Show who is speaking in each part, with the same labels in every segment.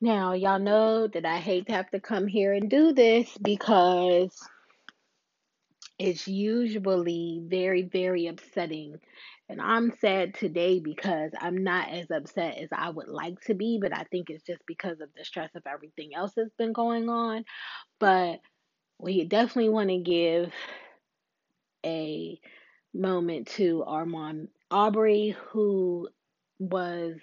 Speaker 1: Now, y'all know that I hate to have to come here and do this because it's usually very, very upsetting. And I'm sad today because I'm not as upset as I would like to be, but I think it's just because of the stress of everything else that's been going on. But we definitely want to give a moment to Ahmaud Arbery, who was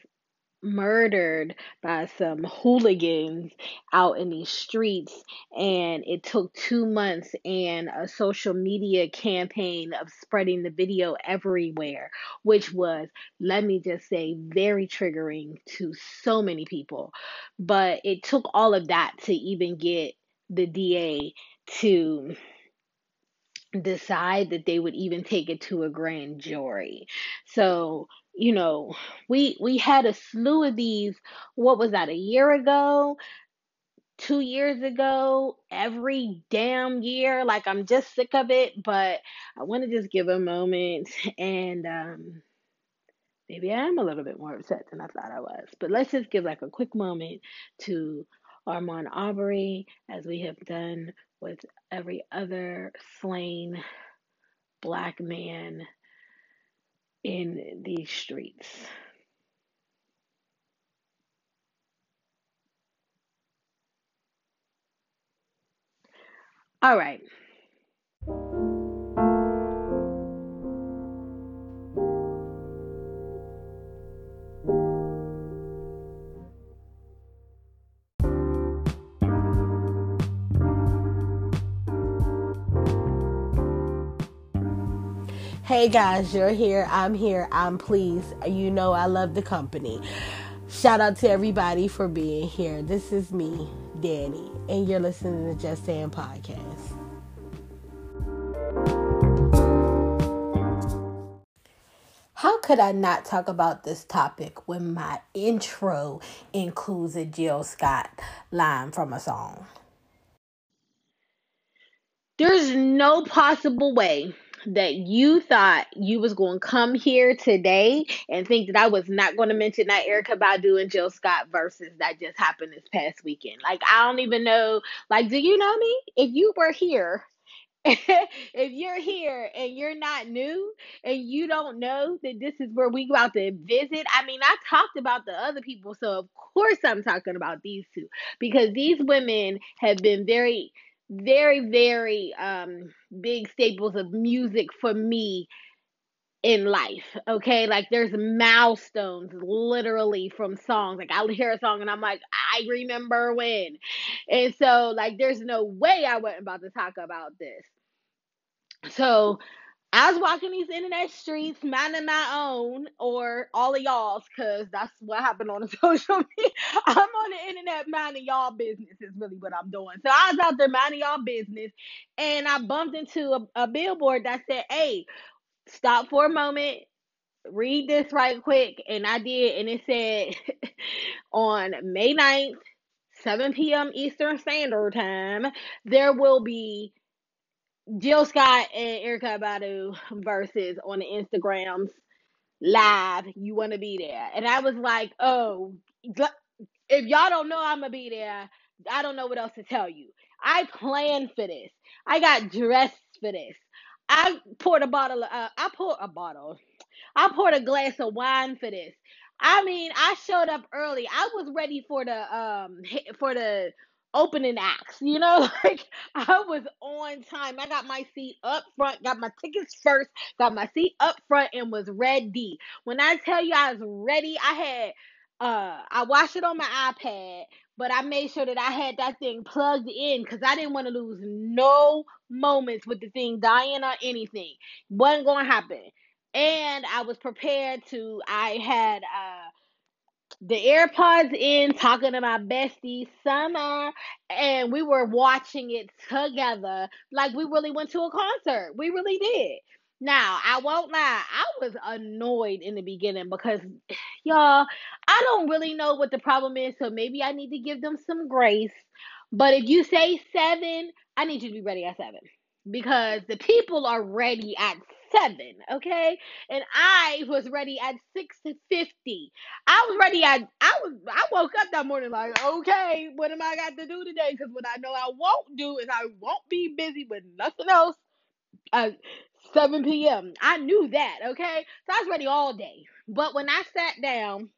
Speaker 1: murdered by some hooligans out in these streets and it took 2 months and a social media campaign of spreading the video everywhere which was let me just say very triggering to so many people but it took all of that to even get the DA to decide that they would even take it to a grand jury. So, you know, we we had a slew of these what was that a year ago? 2 years ago, every damn year like I'm just sick of it, but I want to just give a moment and um maybe I am a little bit more upset than I thought I was. But let's just give like a quick moment to Ahmaud Arbery as we have done with every other slain black man in these streets. All right.
Speaker 2: Hey guys, you're here. I'm here. I'm pleased. You know I love the company. Shout out to everybody for being here. This is me, Danny, and you're listening to Just Saying Podcast. How could I not talk about this topic when my intro includes a Jill Scott line from a song?
Speaker 1: There's no possible way that you thought you was going to come here today and think that I was not going to mention that Erykah Badu and Jill Scott versus that just happened this past weekend. Like I don't even know. Like, do you know me? If you were here if you're here and you're not new and you don't know that this is where we go out to visit, I mean, I talked about the other people, so of course I'm talking about these two because these women have been very, very, very um, big staples of music for me in life. Okay, like there's milestones literally from songs. Like I'll hear a song and I'm like, I remember when, and so like there's no way I wasn't about to talk about this. So I was walking these internet streets, minding my own, or all of y'all's, because that's what happened on the social media. I'm on the internet minding y'all business, is really what I'm doing. So I was out there minding y'all business, and I bumped into a, a billboard that said, Hey, stop for a moment, read this right quick. And I did, and it said, On May 9th, 7 p.m. Eastern Standard Time, there will be Jill Scott and Erykah Badu versus on the Instagrams live. You want to be there, and I was like, oh, if y'all don't know I'm gonna be there, I don't know what else to tell you. I planned for this. I got dressed for this. I poured a bottle. Of, uh, I poured a bottle. I poured a glass of wine for this. I mean, I showed up early. I was ready for the um for the opening acts, you know, like I was on time. I got my seat up front, got my tickets first, got my seat up front, and was ready. When I tell you I was ready, I had uh I watched it on my iPad, but I made sure that I had that thing plugged in because I didn't want to lose no moments with the thing dying or anything. Wasn't gonna happen. And I was prepared to I had uh the AirPods in, talking to my bestie Summer, and we were watching it together like we really went to a concert. We really did. Now, I won't lie, I was annoyed in the beginning because, y'all, I don't really know what the problem is, so maybe I need to give them some grace. But if you say seven, I need you to be ready at seven because the people are ready at seven, okay? And I was ready at six fifty. I was ready at I was I woke up that morning like, okay, what am I got to do today? Because what I know I won't do is I won't be busy with nothing else at 7 p.m. I knew that, okay? So I was ready all day. But when I sat down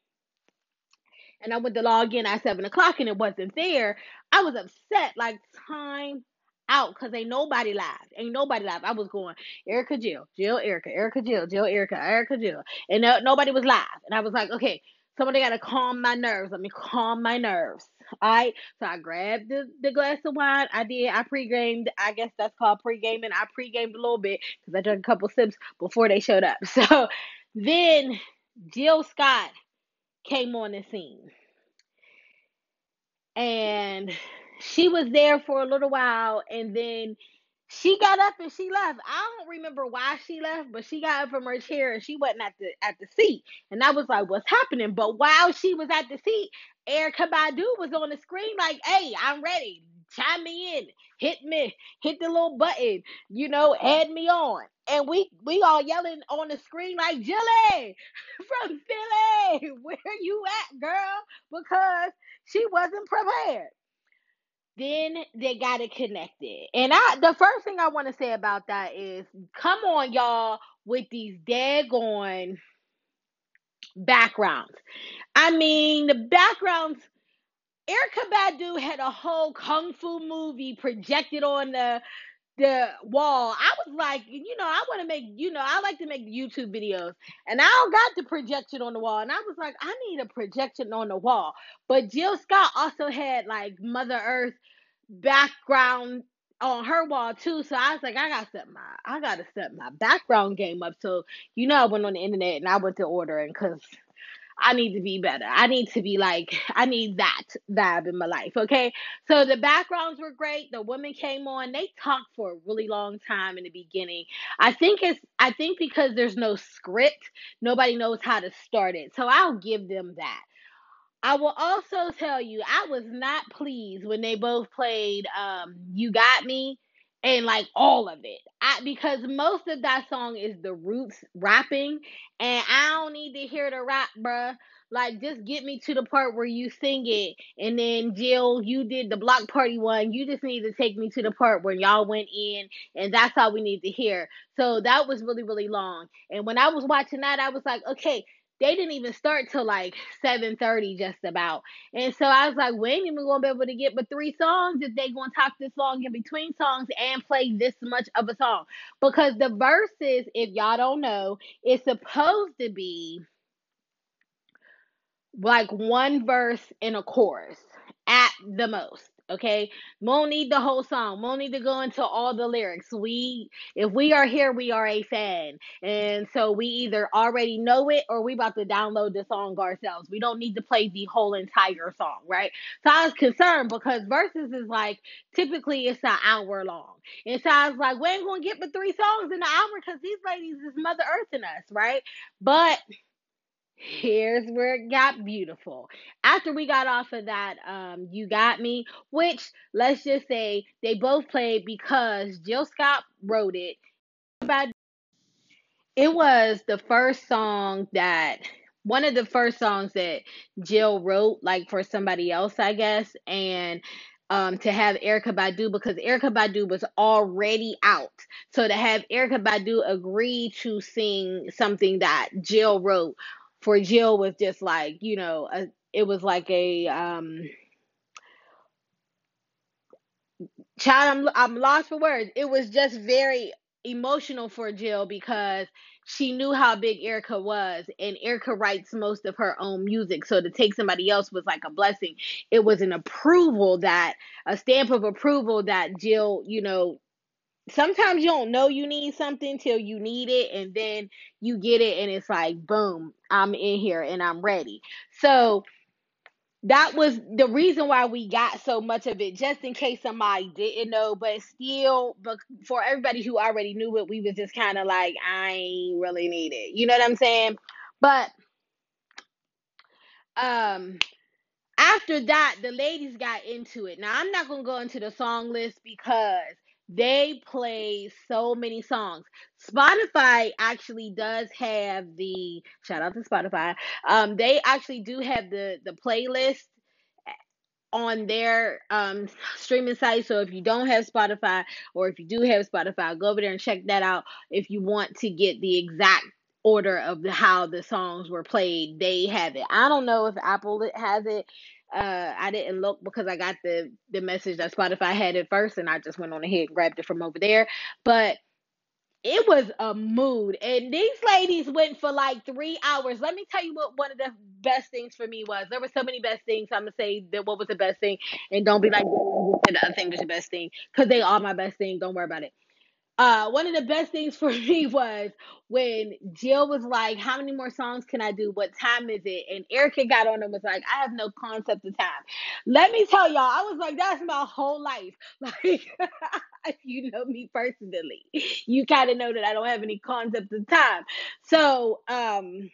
Speaker 1: and I went to log in at seven o'clock and it wasn't there, I was upset. Like time out because ain't nobody live. Ain't nobody live. I was going Erykah Jill, Jill Erykah, Erykah Jill, Jill Erykah, Erykah Jill, and no, nobody was live. And I was like, okay, somebody got to calm my nerves. Let me calm my nerves. All right. So I grabbed the, the glass of wine. I did. I pre-gamed. I guess that's called pre-gaming. I pre-gamed a little bit because I drank a couple sips before they showed up. So then Jill Scott came on the scene. And she was there for a little while and then she got up and she left. I don't remember why she left, but she got up from her chair and she wasn't at the at the seat. And I was like, what's happening? But while she was at the seat, Erykah Badu was on the screen like, hey, I'm ready. Chime me in. Hit me. Hit the little button. You know, add me on. And we we all yelling on the screen like, Jilly from Philly, where you at, girl? Because she wasn't prepared then they got it connected. And I the first thing I want to say about that is come on, y'all, with these daggone backgrounds. I mean, the backgrounds. Erykah Badu had a whole kung fu movie projected on the the wall. I was like, you know, I want to make, you know, I like to make YouTube videos, and I don't got the projection on the wall. And I was like, I need a projection on the wall. But Jill Scott also had like Mother Earth background on her wall too. So I was like, I gotta set my, I gotta set my background game up. So you know, I went on the internet and I went to ordering because I need to be better. I need to be like, I need that vibe in my life. Okay. So the backgrounds were great. The women came on. They talked for a really long time in the beginning. I think it's, I think because there's no script, nobody knows how to start it. So I'll give them that. I will also tell you, I was not pleased when they both played um You Got Me and like all of it. I because most of that song is the roots rapping and I don't need to hear the rap, bruh. Like just get me to the part where you sing it and then Jill, you did the block party one. You just need to take me to the part where y'all went in and that's all we need to hear. So that was really, really long. And when I was watching that, I was like, okay, they didn't even start till like 7.30 just about. And so i was like we ain't even gonna be able to get but three songs if they gonna talk this long in between songs and play this much of a song. Because the verses if y'all don't know is supposed to be like one verse in a chorus at the most Okay, won't need the whole song. Won't need to go into all the lyrics. We, if we are here, we are a fan, and so we either already know it or we about to download the song ourselves. We don't need to play the whole entire song, right? So I was concerned because verses is like typically it's an hour long, and so I was like, we ain't gonna get but three songs in an hour because these ladies is Mother Earth in us, right? But here's where it got beautiful. After we got off of that, um, You Got Me, which let's just say they both played because Jill Scott wrote it. It was the first song that one of the first songs that Jill wrote, like for somebody else, I guess, and um, to have Erykah Badu because Erykah Badu was already out. So to have Erykah Badu agree to sing something that Jill wrote for Jill was just like, you know, a, it was like a um child I'm I'm lost for words. It was just very emotional for Jill because she knew how big Erykah was and Erykah writes most of her own music so to take somebody else was like a blessing. It was an approval that a stamp of approval that Jill, you know, sometimes you don't know you need something till you need it and then you get it and it's like boom i'm in here and i'm ready. So that was the reason why we got so much of it just in case somebody didn't know. But still but for everybody who already knew it we was just kind of like i ain't really need it. You know what i'm saying? But um after that the ladies got into it. Now i'm not gonna go into the song list because they play so many songs. Spotify actually does have the shout out to Spotify. Um, they actually do have the the playlist on their um, streaming site. So if you don't have Spotify or if you do have Spotify, go over there and check that out. If you want to get the exact order of the, how the songs were played, they have it. I don't know if Apple has it. Uh, I didn't look because I got the the message that Spotify had it first, and I just went on ahead and grabbed it from over there. But it was a mood. And these ladies went for like three hours. Let me tell you what one of the best things for me was. There were so many best things. So i'm gonna say that what was the best thing. And don't be like the other thing was the best thing. Because they are my best thing. Don't worry about it uh one of the best things for me was when Jill was like, How many more songs can I do? What time is it? And Erykah got on and was like, I have no concept of time. Let me tell y'all, I was like, That's my whole life. Like you know me personally, you kind of know that I don't have any concept of time. So um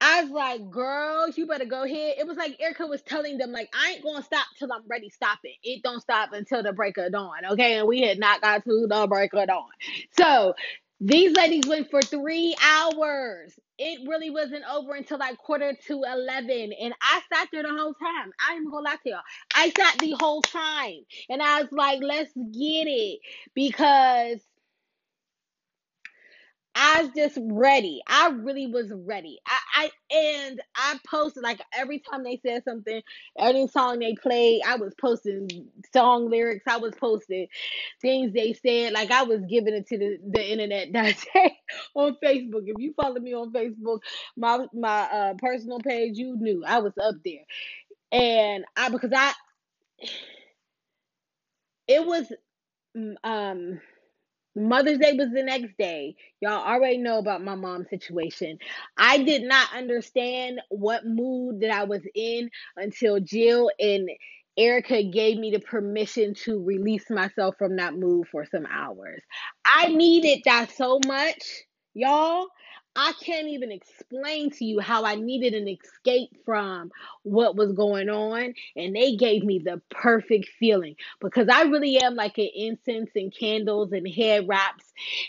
Speaker 1: I was like, girls, you better go ahead. It was like Erykah was telling them, like, I ain't gonna stop till I'm ready stopping. It don't stop until the break of dawn. Okay. And we had not got to the break of dawn. So these ladies went for three hours. It really wasn't over until like quarter to eleven. And I sat there the whole time. I ain't gonna lie to y'all. I sat the whole time. And I was like, let's get it. Because I was just ready. I really was ready. I, I and I posted like every time they said something, any song they played, I was posting song lyrics. I was posting things they said. Like I was giving it to the, the internet that day on Facebook. If you follow me on Facebook, my my uh, personal page, you knew I was up there. And I because I it was um Mother's Day was the next day. Y'all already know about my mom's situation. I did not understand what mood that I was in until Jill and Erykah gave me the permission to release myself from that mood for some hours. I needed that so much, y'all. I can't even explain to you how I needed an escape from what was going on. And they gave me the perfect feeling because I really am like an incense and candles and hair wraps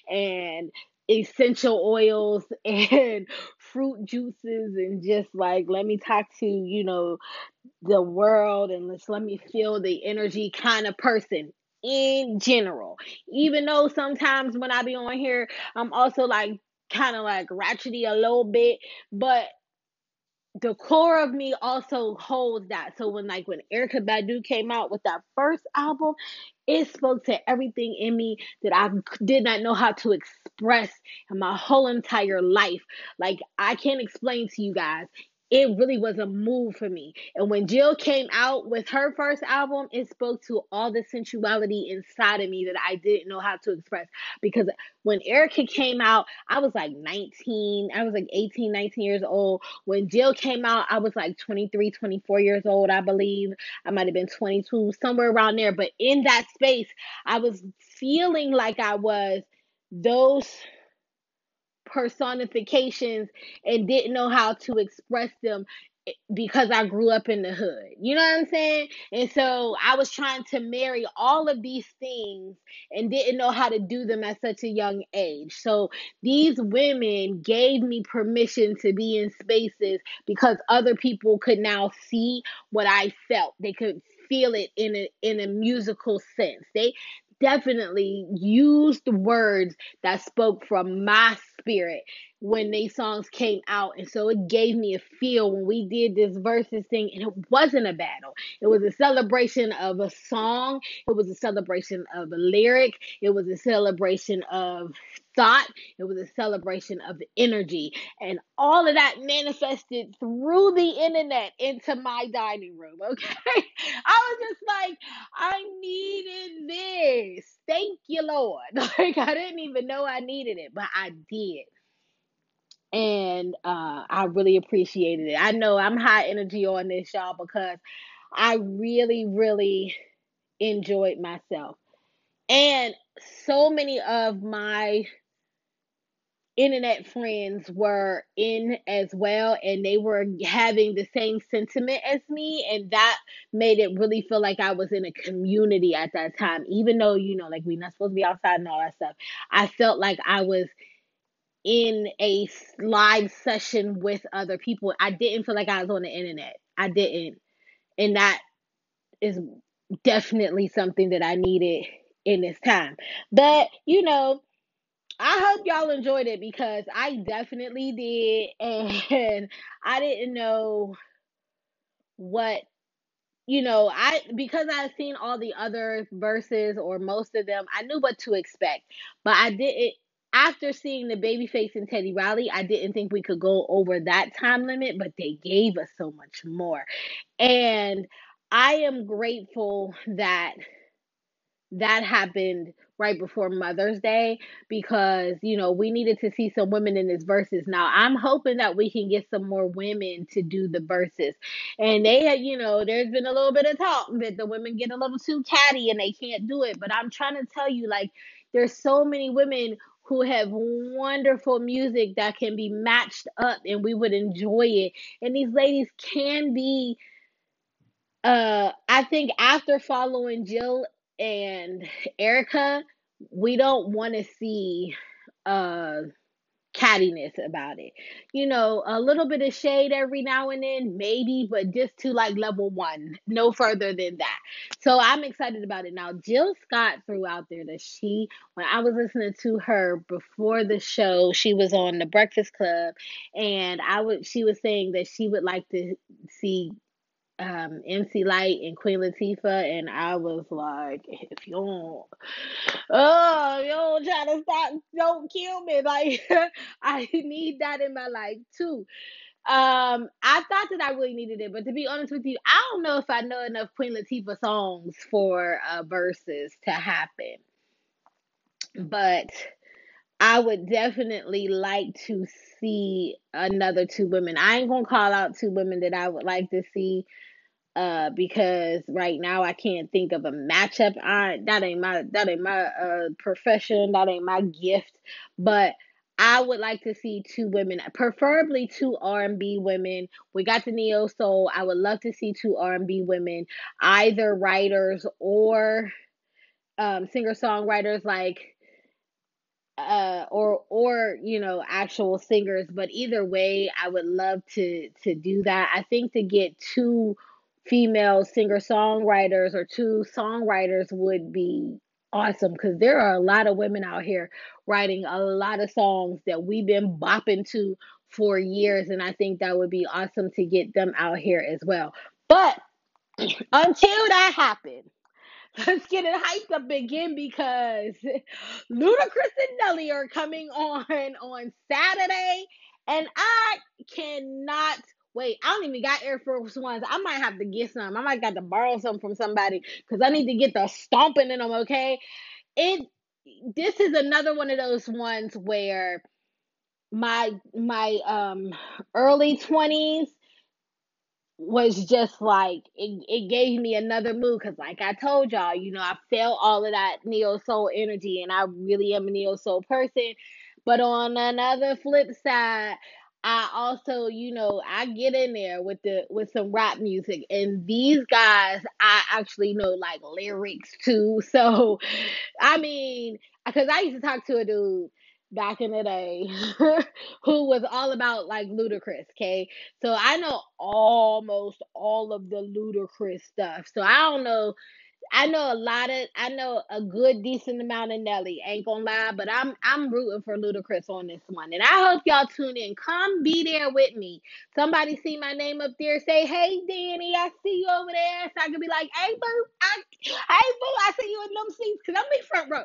Speaker 1: and essential oils and fruit juices and just like let me talk to you know the world and let's let me feel the energy kind of person in general even though sometimes when i be on here i'm also like kind of like ratchety a little bit, but the core of me also holds that. So when like when Erykah Badu came out with that first album, it spoke to everything in me that I did not know how to express in my whole entire life. Like I can't explain to you guys it really was a move for me. And when Jill came out with her first album, it spoke to all the sensuality inside of me that I didn't know how to express. Because when Erykah came out, I was like 19, I was like 18, 19 years old. When Jill came out, I was like 23, 24 years old, I believe. I might have been 22, somewhere around there. But in that space, I was feeling like I was those personifications and didn't know how to express them because I grew up in the hood. You know what I'm saying? And so I was trying to marry all of these things and didn't know how to do them at such a young age. So these women gave me permission to be in spaces because other people could now see what I felt. They could feel it in a in a musical sense. They definitely used the words that spoke from my spirit when these songs came out. And so it gave me a feel when we did this verses thing, and it wasn't a battle. It was a celebration of a song, it was a celebration of a lyric, it was a celebration of thought, it was a celebration of energy. And all of that manifested through the internet into my dining room. Okay. I was just like, I needed this. Thank you, Lord. Like, I didn't even know I needed it, but I did. And uh, I really appreciated it. I know I'm high energy on this, y'all, because I really, really enjoyed myself. And so many of my internet friends were in as well and they were having the same sentiment as me and that made it really feel like I was in a community at that time. Even though you know like we're not supposed to be outside and all that stuff I felt like I was in a live session with other people. I didn't feel like I was on the internet. I didn't. And that is definitely something that I needed in this time. But you know I hope y'all enjoyed it because I definitely did. And I didn't know what, you know, I because I've seen all the other verses or most of them, I knew what to expect. But I didn't after seeing the babyface and Teddy Riley, I didn't think we could go over that time limit, but they gave us so much more. And I am grateful that that happened right before Mother's Day because you know we needed to see some women in this verses. Now I'm hoping that we can get some more women to do the verses, and they you know there's been a little bit of talk that the women get a little too catty and they can't do it. But I'm trying to tell you like there's so many women who have wonderful music that can be matched up and we would enjoy it. And these ladies can be uh, I think after following Jill and Erykah, we don't want to see uh cattiness about it. You know, a little bit of shade every now and then, maybe, but just to like level one, no further than that. So I'm excited about it now. Jill Scott threw out there that she, when I was listening to her before the show, she was on the Breakfast Club, and I would, she was saying that she would like to see um, MC Lyte and Queen Latifah, and I was like, if you don't, oh, you don't try to stop, don't kill me. Like, I need that in my life too. Um, I thought that I really needed it, but to be honest with you, I don't know if I know enough Queen Latifah songs for uh, verses to happen. But I would definitely like to see another two women. I ain't gonna call out two women that I would like to see uh because right now I can't think of a matchup. I that ain't my that ain't my uh profession, that ain't my gift, but I would like to see two women, preferably two R&B women. We got the neo soul. I would love to see two R&B women, either writers or um singer songwriters like uh or or you know actual singers but either way i would love to to do that i think to get two female singer songwriters or two songwriters would be awesome because there are a lot of women out here writing a lot of songs that we've been bopping to for years and i think that would be awesome to get them out here as well. But until that happens let's get it hyped up again because Ludacris and Nelly are coming on on Saturday, and I cannot wait. I don't even got Air Force Ones. I might have to get some. I might got to borrow some from somebody because I need to get the stomping in them. Okay, it. This is another one of those ones where my my um early twenties was just like it, it gave me another mood because like i told y'all you know i felt all of that neo soul energy and i really am a neo soul person but on another flip side i also you know i get in there with the with some rap music and these guys i actually know like lyrics too so i mean because i used to talk to a dude back in the day who was all about like Ludacris, okay? So I know almost all of the Ludacris stuff. So I don't know. I know a lot of I know a good decent amount of Nelly. Ain't gonna lie, but I'm I'm rooting for Ludacris on this one. And I hope y'all tune in. Come be there with me. Somebody see my name up there, say, Hey Danny, I see you over there. So I can be like, Hey boo, I hey boo, I see you in them seats, cause I'm gonna be front row.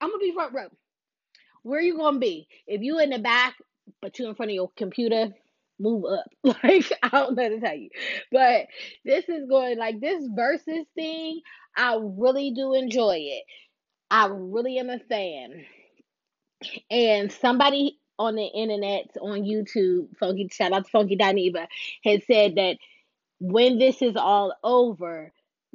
Speaker 1: I'm gonna be front row where you gonna be? If you in the back, but you in front of your computer, move up. Like I don't know to tell you, but this is going like this versus thing. I really do enjoy it. I really am a fan. And somebody on the internet on YouTube, Funky shout out to Funky Dineva, had said that when this is all over,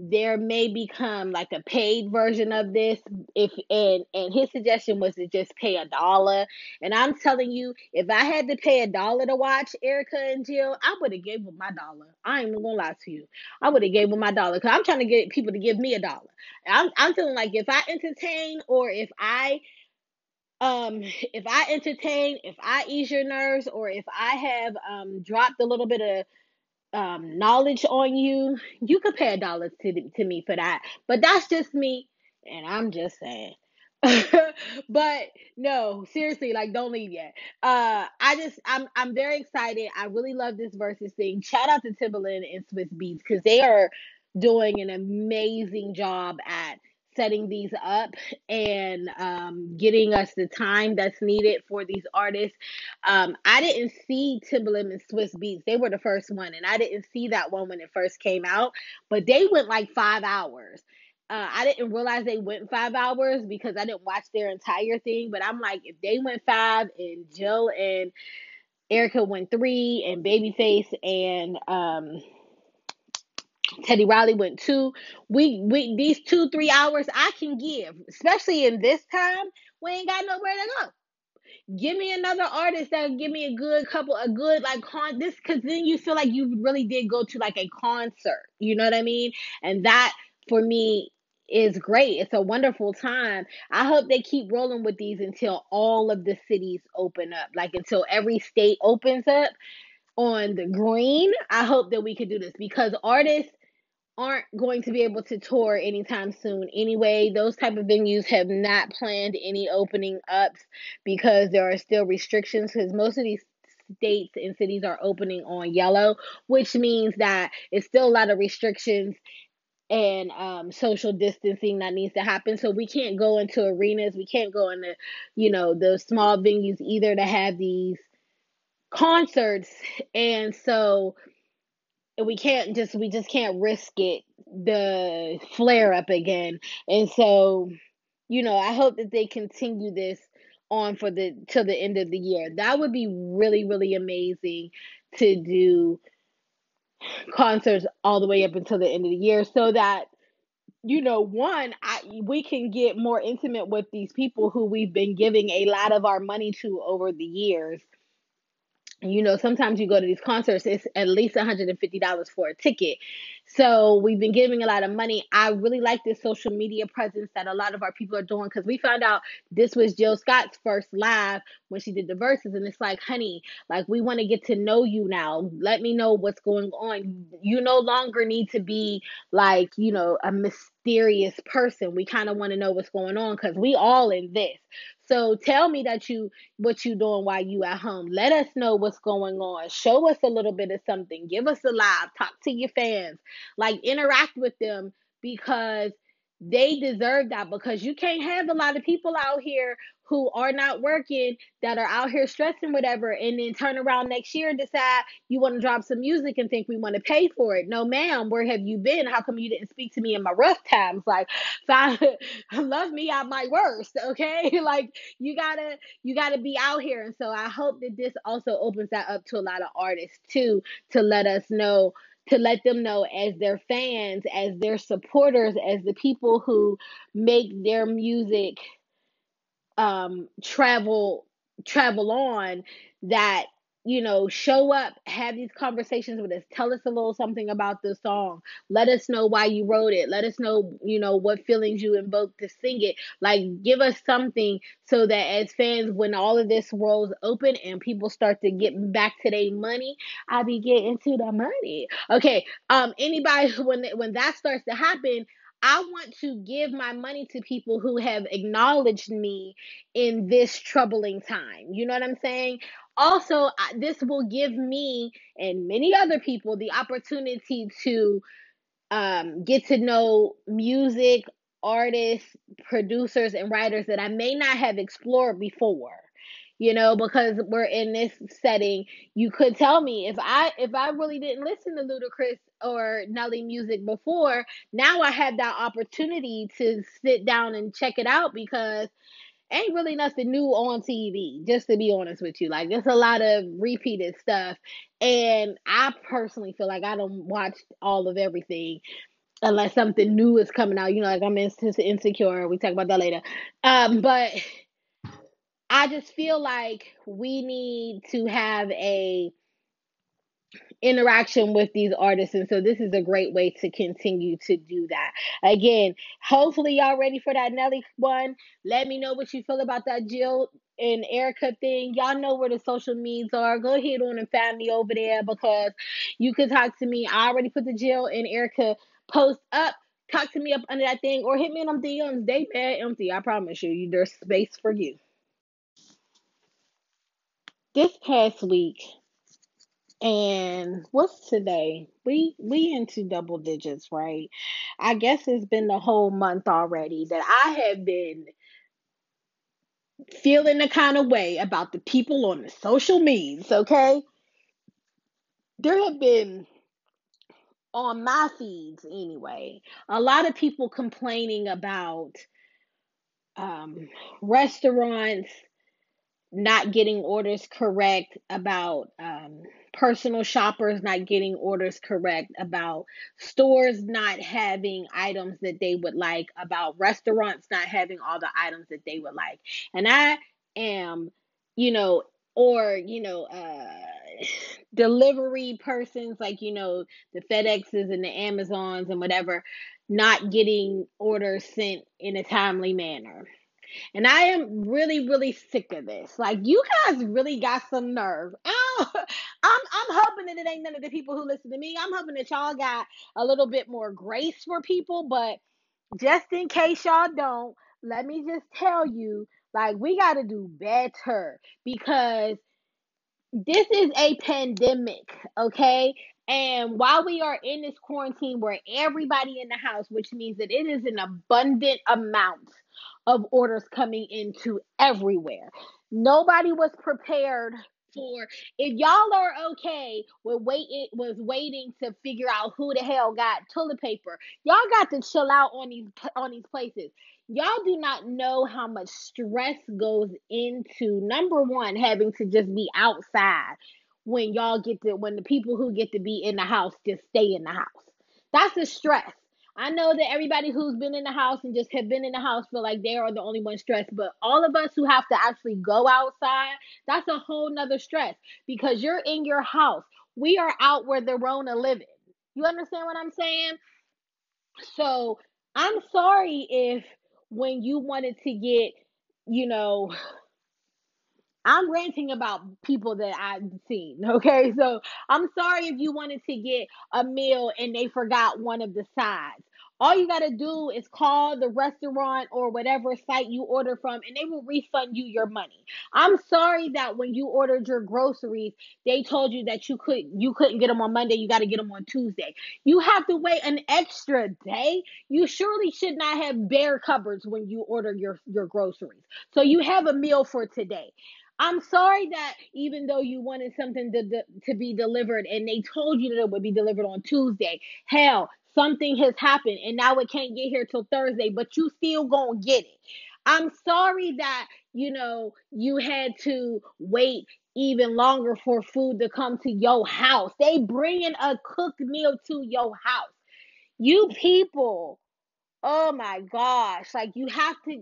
Speaker 1: there may become like a paid version of this if and and his suggestion was to just pay a dollar. And i'm telling you if i had to pay a dollar to watch erykah and jill i would have gave them my dollar. I ain't even gonna lie to you. I would have gave them my dollar because i'm trying to get people to give me a dollar. I'm, I'm feeling like if i entertain or if i um if i entertain if i ease your nerves or if i have um dropped a little bit of um, knowledge on you, you could pay a dollar to to me for that. But that's just me, and I'm just saying. but no, seriously, like don't leave yet. Uh, I just I'm I'm very excited. I really love this versus thing. Shout out to Timbaland and Swizz Beatz because they are doing an amazing job at setting these up and um, getting us the time that's needed for these artists. Um, I didn't see Timbaland and Swizz Beatz. they were the first one, and I didn't see that one when it first came out. But they went like five hours. Uh, I didn't realize they went five hours because I didn't watch their entire thing. But I'm like, if they went five and Jill and Erykah went three, and Babyface and um, Teddy Riley went two. We we these two three hours I can give, especially in this time. We ain't got nowhere to go. Give me another artist that give me a good couple, a good like con this, because then you feel like you really did go to like a concert. You know what I mean? And that for me is great. It's a wonderful time. I hope they keep rolling with these until all of the cities open up, like until every state opens up on the green. I hope that we could do this because artists aren't going to be able to tour anytime soon anyway. Those type of venues have not planned any opening ups because there are still restrictions because most of these states and cities are opening on yellow which means that it's still a lot of restrictions and um, social distancing that needs to happen. So we can't go into arenas. We can't go into you know the small venues either to have these concerts. And so we can't just we just can't risk it the flare up again. And so you know i hope that they continue this on for the till the end of the year. That would be really really amazing to do concerts all the way up until the end of the year so that you know one I, we can get more intimate with these people who we've been giving a lot of our money to over the years you know, sometimes you go to these concerts, it's at least $150 for a ticket. So we've been giving a lot of money. I really like this social media presence that a lot of our people are doing because we found out this was Jill Scott's first live when she did the verses. And it's like, honey, like we want to get to know you now. Let me know what's going on. You no longer need to be like, you know, a mysterious person. We kind of want to know what's going on because we all in this. So tell me that you what you doing while you at home. Let us know what's going on. Show us a little bit of something. Give us a live. Talk to your fans. Like interact with them because they deserve that because you can't have a lot of people out here who are not working that are out here stressing whatever and then turn around next year and decide you want to drop some music and think we want to pay for it. No ma'am where have you been? How come you didn't speak to me in my rough times? Like love me at my worst okay? Like you gotta you gotta be out here. And so i hope that this also opens that up to a lot of artists too to let us know to let them know as their fans, as their supporters, as the people who make their music um, travel travel on that you know show up have these conversations with us. Tell us a little something about the song. Let us know why you wrote it. Let us know you know what feelings you invoked to sing it. Like give us something so that as fans when all of this rolls open and people start to get back to their money i be getting to the money. Okay um anybody when when that starts to happen I want to give my money to people who have acknowledged me in this troubling time. You know what I'm saying? Also, this will give me and many other people the opportunity to um, get to know music, artists, producers, and writers that I may not have explored before you know because we're in this setting. You could tell me if i if i really didn't listen to ludacris or nelly music before now i have that opportunity to sit down and check it out because ain't really nothing new on tv just to be honest with you like there's a lot of repeated stuff and i personally feel like i don't watch all of everything unless something new is coming out. You know, like I'm insecure. We talk about that later. Um, but I just feel like we need to have a interaction with these artists. And so this is a great way to continue to do that. Again hopefully y'all ready for that nelly one. Let me know what you feel about that jill and erykah thing. Y'all know where the social medias are. Go ahead on and find me over there because you can talk to me. I already put the jill and erykah post up. Talk to me up under that thing or hit me in them dms they bad empty i promise you there's space for you. This past week and what's today? We we into double digits, right? I guess it's been the whole month already that I have been feeling the kind of way about the people on the social medias, okay? There have been on my feeds anyway, a lot of people complaining about um, restaurants not getting orders correct, about um, personal shoppers not getting orders correct, about stores not having items that they would like, about restaurants not having all the items that they would like. And I am, you know, or, you know, uh, delivery persons like, you know, the FedExes and the Amazons and whatever, not getting orders sent in a timely manner and I am really, really sick of this. Like you guys really got some nerve. I'm, I'm hoping that it ain't none of the people who listen to me. I'm hoping that y'all got a little bit more grace for people. But just in case y'all don't, let me just tell you, like we got to do better because this is a pandemic, okay? And while we are in this quarantine where everybody in the house, which means that it is an abundant amount of orders coming into everywhere. Nobody was prepared for if y'all are okay with waiting was waiting to figure out who the hell got toilet paper. Y'all got to chill out on these on these places. Y'all do not know how much stress goes into number one having to just be outside when y'all get to when the people who get to be in the house just stay in the house. That's the stress. I know that everybody who's been in the house and just have been in the house feel like they are the only one stressed, but all of us who have to actually go outside, that's a whole nother stress because you're in your house. We are out where the Rona living. You understand what I'm saying? So I'm sorry if when you wanted to get, you know, I'm ranting about people that I've seen. Okay. So I'm sorry if you wanted to get a meal and they forgot one of the sides. All you got to do is call the restaurant or whatever site you order from and they will refund you your money. I'm sorry that when you ordered your groceries, they told you that you could you couldn't get them on Monday, you got to get them on Tuesday. You have to wait an extra day. You surely should not have bare cupboards when you order your your groceries. So you have a meal for today. I'm sorry that even though you wanted something to, to be delivered and they told you that it would be delivered on Tuesday, hell, something has happened and now it can't get here till Thursday, but you still gonna get it. I'm sorry that, you know, you had to wait even longer for food to come to your house. They bringing a cooked meal to your house. You people, oh my gosh, like you have to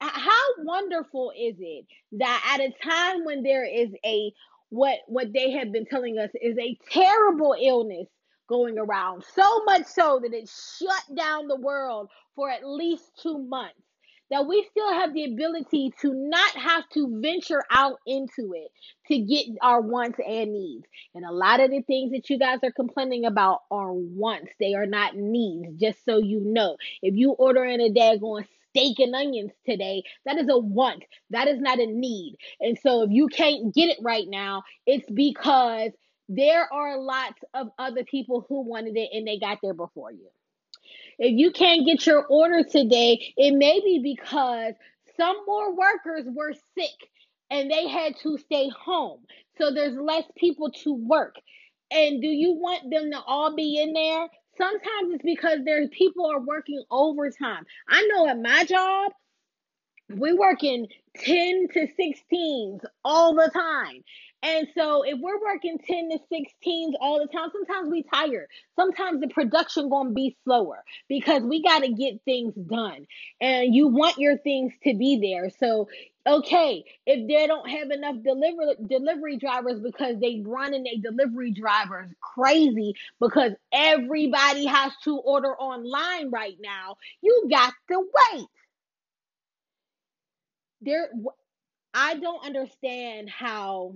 Speaker 1: how wonderful is it that at a time when there is a what what they have been telling us is a terrible illness going around so much so that it shut down the world for at least 2 months that we still have the ability to not have to venture out into it to get our wants and needs. And a lot of the things that you guys are complaining about are wants, they are not needs, just so you know. If you order in a daggone steak and onions today, that is a want, that is not a need. And so if you can't get it right now, it's because there are lots of other people who wanted it and they got there before you. If you can't get your order today, it may be because some more workers were sick and they had to stay home. So there's less people to work. And do you want them to all be in there? Sometimes it's because there's people are working overtime. I know at my job, we're working 10 to 16s all the time. And so if we're working 10 to 16s all the time, sometimes we tired. Sometimes the production going to be slower because we got to get things done. And you want your things to be there. So okay, if they don't have enough delivery delivery drivers because they running their delivery drivers crazy because everybody has to order online right now, you got to wait there I don't understand how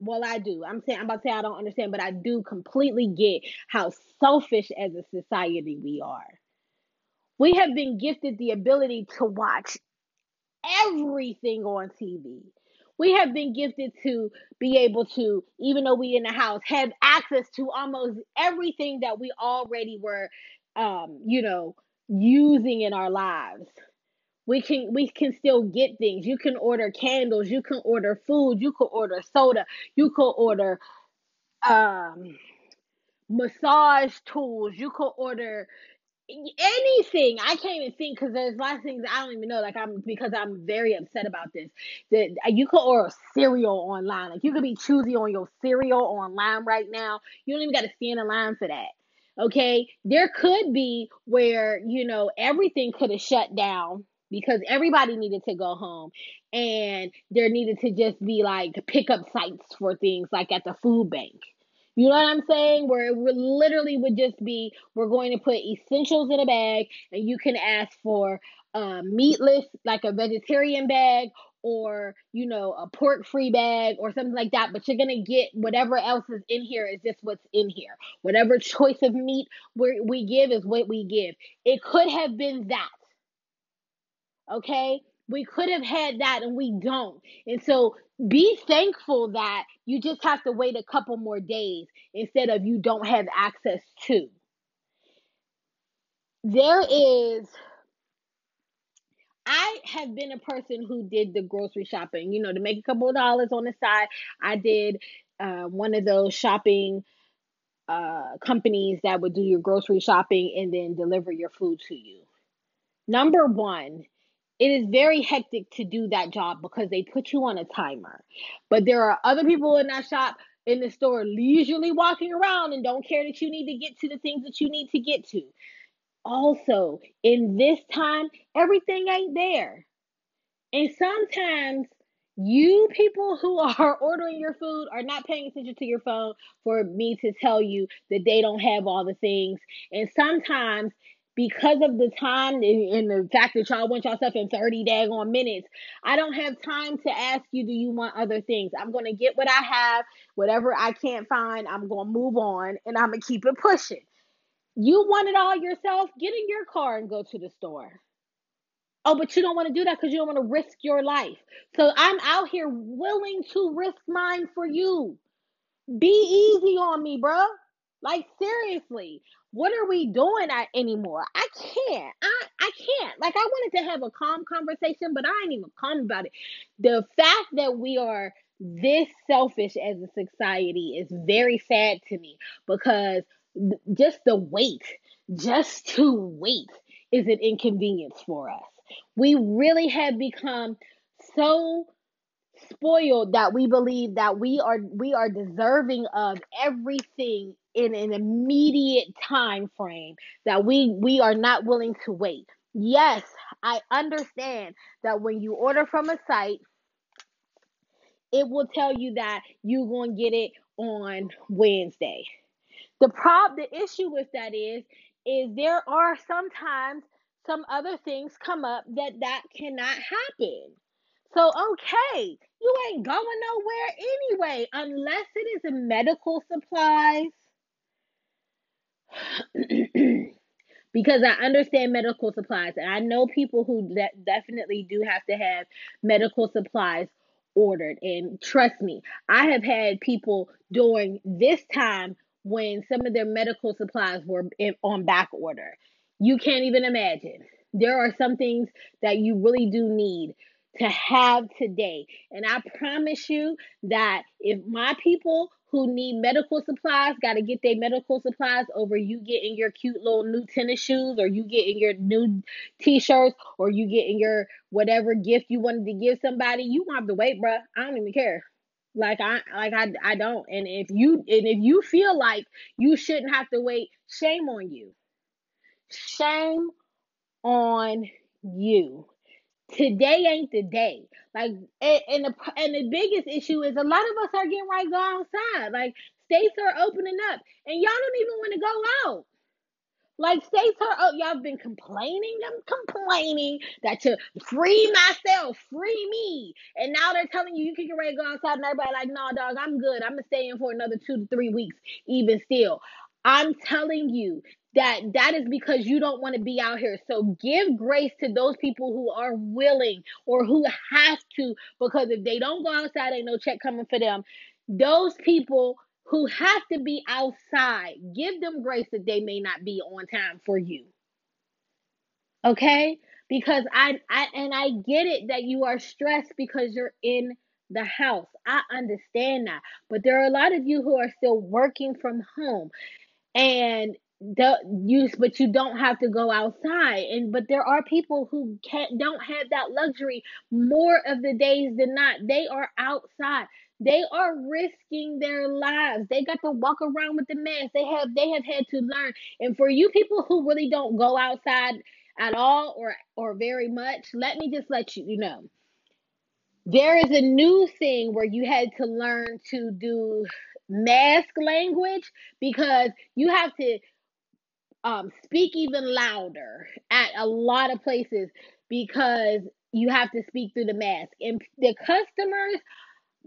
Speaker 1: well I do. I'm saying I'm about to say I don't understand, but I do completely get how selfish as a society we are. We have been gifted the ability to watch everything on TV. We have been gifted to be able to, even though we in the house, have access to almost everything that we already were, um, you know, using in our lives we can we can still get things. You can order candles. You can order food. You can order soda. You can order um massage tools. You can order anything. I can't even think because there's lots of things i don't even know. Like i'm because i'm very upset about this. That you can order cereal online. Like you could be choosy on your cereal online right now. You don't even got to stand in line for that. Okay? There could be where you know everything could have shut down because everybody needed to go home and there needed to just be like pickup sites for things like at the food bank. You know what I'm saying? Where it would literally would just be we're going to put essentials in a bag and you can ask for um, meatless, like a vegetarian bag or you know a pork free bag or something like that but you're gonna get whatever else is in here is just what's in here whatever choice of meat we we give is what we give it could have been that Okay? We could have had that and we don't. And so be thankful that you just have to wait a couple more days instead of you don't have access to. There is I have been a person who did the grocery shopping, you know, to make a couple of dollars on the side. I did uh, one of those shopping uh, companies that would do your grocery shopping and then deliver your food to you. Number one, it is very hectic to do that job because they put you on a timer. But there are other people in that shop in the store leisurely walking around and don't care that you need to get to the things that you need to get to. Also, in this time, everything ain't there. And sometimes you people who are ordering your food are not paying attention to your phone for me to tell you that they don't have all the things. And sometimes because of the time and, and the fact that y'all want y'all stuff in 30 daggone minutes, I don't have time to ask you, do you want other things? I'm going to get what I have, whatever I can't find, I'm going to move on and I'm going to keep it pushing. You want it all yourself? Get in your car and go to the store. Oh, but you don't want to do that because you don't want to risk your life. So I'm out here willing to risk mine for you. Be easy on me, bro. Like seriously, what are we doing at anymore? I can't. I I can't. Like I wanted to have a calm conversation, but I ain't even calm about it. The fact that we are this selfish as a society is very sad to me because just the wait, just to wait is an inconvenience for us. We really have become so spoiled that we believe that we are we are deserving of everything in an immediate time frame that we we are not willing to wait. Yes i understand that when you order from a site it will tell you that you're going to get it on wednesday. The prob the issue with that is is there are sometimes some other things come up that that cannot happen. So, okay, you ain't going nowhere anyway, unless it is medical supplies. Because I understand medical supplies, and I know people who de- definitely do have to have medical supplies ordered. And trust me, I have had people during this time when some of their medical supplies were in, on back order. You can't even imagine. There are some things that you really do need to have today. And I promise you that if my people who need medical supplies got to get their medical supplies over you getting your cute little new tennis shoes or you getting your new t-shirts or you getting your whatever gift you wanted to give somebody, you want to have to wait, bruh. I don't even care. Like I like I I don't. And if you and if you feel like you shouldn't have to wait, shame on you. Shame on you. Today ain't the day. Like and, the and the biggest issue is a lot of us are getting right go outside. Like states are opening up and y'all don't even want to go out. Like states are oh y'all been complaining and complaining that to free myself, free me. And now they're telling you you can get ready to go outside and everybody like, no dog, I'm good. I'm gonna stay in for another two to three weeks, even still. I'm telling you that that is because you don't want to be out here. So give grace to those people who are willing or who have to, because if they don't go outside, ain't no check coming for them. Those people who have to be outside, give them grace that they may not be on time for you. Okay? Because I, I and I get it that you are stressed because you're in the house. I understand that. But there are a lot of you who are still working from home and the use but you don't have to go outside. And but there are people who can't don't have that luxury more of the days than not. They are outside. They are risking their lives. They got to walk around with the mask. They have they have had to learn. And for you people who really don't go outside at all or or very much let me just let you, you know. There is a new thing where you had to learn to do mask language because you have to um, speak even louder at a lot of places because you have to speak through the mask. And the customers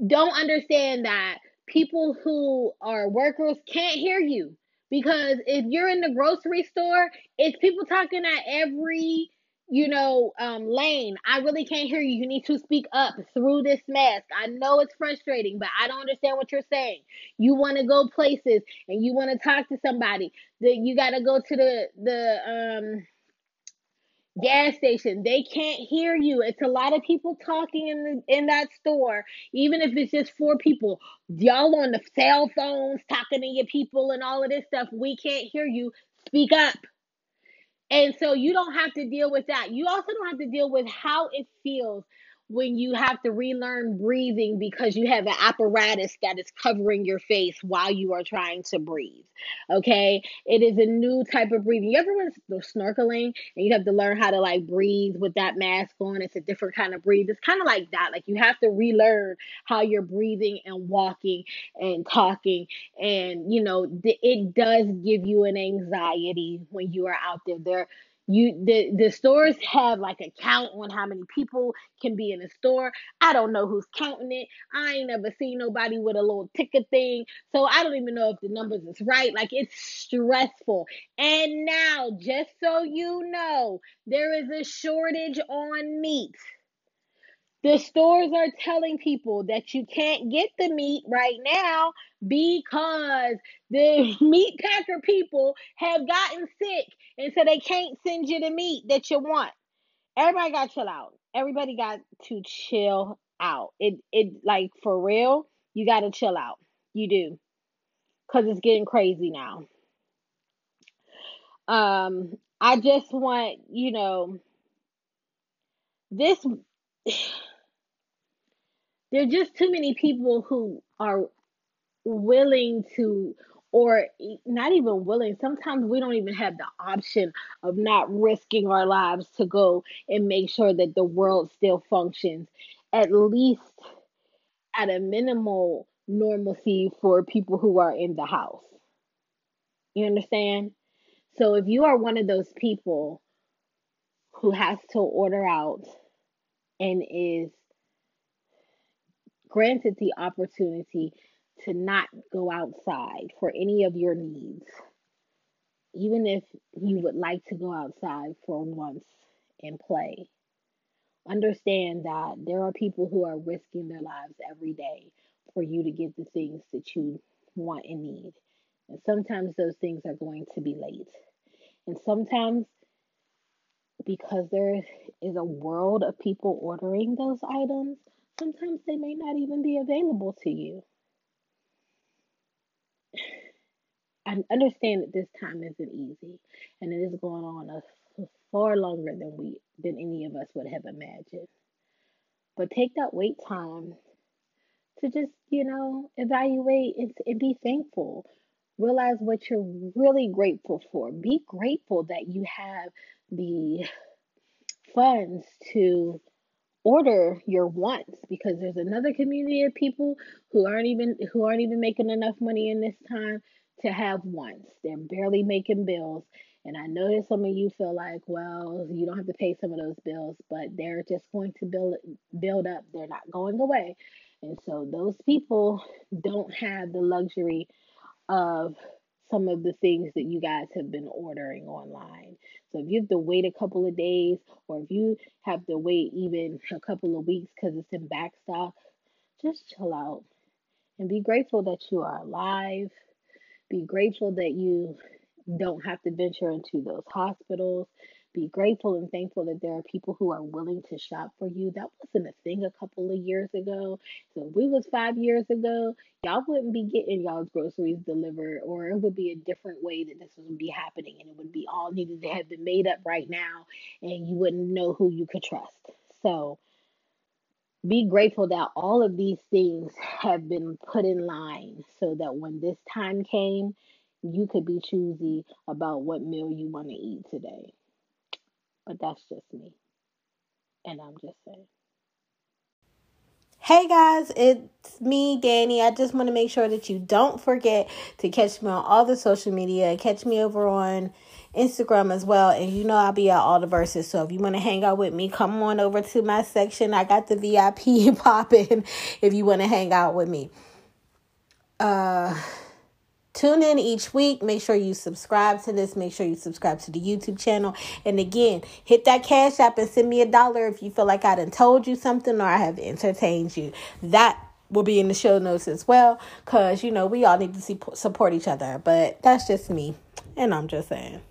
Speaker 1: don't understand that people who are workers can't hear you because if you're in the grocery store, it's people talking at every you know um lane i really can't hear you. You need to speak up through this mask. I know it's frustrating but i don't understand what you're saying. You want to go places and you want to talk to somebody. That you got to go to the the um gas station. They can't hear you. It's a lot of people talking in the, in that store even if it's just four people. Y'all on the cell phones talking to your people and all of this stuff. We can't hear you. Speak up and so you don't have to deal with that. You also don't have to deal with how it feels when you have to relearn breathing because you have an apparatus that is covering your face while you are trying to breathe. Okay? It is a new type of breathing. You ever went snorkeling and you have to learn how to like breathe with that mask on? It's a different kind of breathe. It's kind of like that. Like you have to relearn how you're breathing and walking and talking. And, you know, it does give you an anxiety when you are out there. There you the the stores have like a count on how many people can be in a store. I don't know who's counting it. I ain't never seen nobody with a little ticket thing. So I don't even know if the numbers is right. Like it's stressful. And now, just so you know, there is a shortage on meat. The stores are telling people that you can't get the meat right now because the meat packer people have gotten sick and so they can't send you the meat that you want. Everybody got to chill out. Everybody got to chill out. It it like for real, you got to chill out. You do. Cuz it's getting crazy now. Um I just want, you know, this there are just too many people who are willing to or not even willing sometimes we don't even have the option of not risking our lives to go and make sure that the world still functions at least at a minimal normalcy for people who are in the house. You understand? So if you are one of those people who has to order out and is granted the opportunity to not go outside for any of your needs, even if you would like to go outside for once and play, understand that there are people who are risking their lives every day for you to get the things that you want and need. And sometimes those things are going to be late. And sometimes because there is a world of people ordering those items. Sometimes they may not even be available to you. I understand that this time isn't easy and it is going on a far longer than we than any of us would have imagined. But take that wait time to just, you know, evaluate and, and be thankful. Realize what you're really grateful for. Be grateful that you have the funds to order your wants because there's another community of people who aren't even who aren't even making enough money in this time to have wants. They're barely making bills. And I know that some of you feel like, well, you don't have to pay some of those bills, but they're just going to build build up. They're not going away. And so those people don't have the luxury of some of the things that you guys have been ordering online. So if you have to wait a couple of days or if you have to wait even a couple of weeks because it's in back stock, just chill out and be grateful that you are alive. Be grateful that you don't have to venture into those hospitals. Be grateful and thankful that there are people who are willing to shop for you. That wasn't a thing a couple of years ago. So if we was five years ago, y'all wouldn't be getting y'all's groceries delivered, or it would be a different way that this would be happening, and it would be all needed to have been made up right now, and you wouldn't know who you could trust. So be grateful that all of these things have been put in line so that when this time came, you could be choosy about what meal you want to eat today. But that's just me. And I'm just saying.
Speaker 2: Hey guys, it's me, Danny. I just want to make sure that you don't forget to catch me on all the social media. Catch me over on Instagram as well. And you know I'll be at all the Verzuz. So if you want to hang out with me, come on over to my section. I got the VIP popping if you want to hang out with me. Uh Tune in each week. Make sure you subscribe to this. Make sure you subscribe to the YouTube channel. And again, hit that cash app and send me a dollar if you feel like I done told you something or I have entertained you. That will be in the show notes as well. Cause you know we all need to see, support each other. But that's just me. And I'm just saying.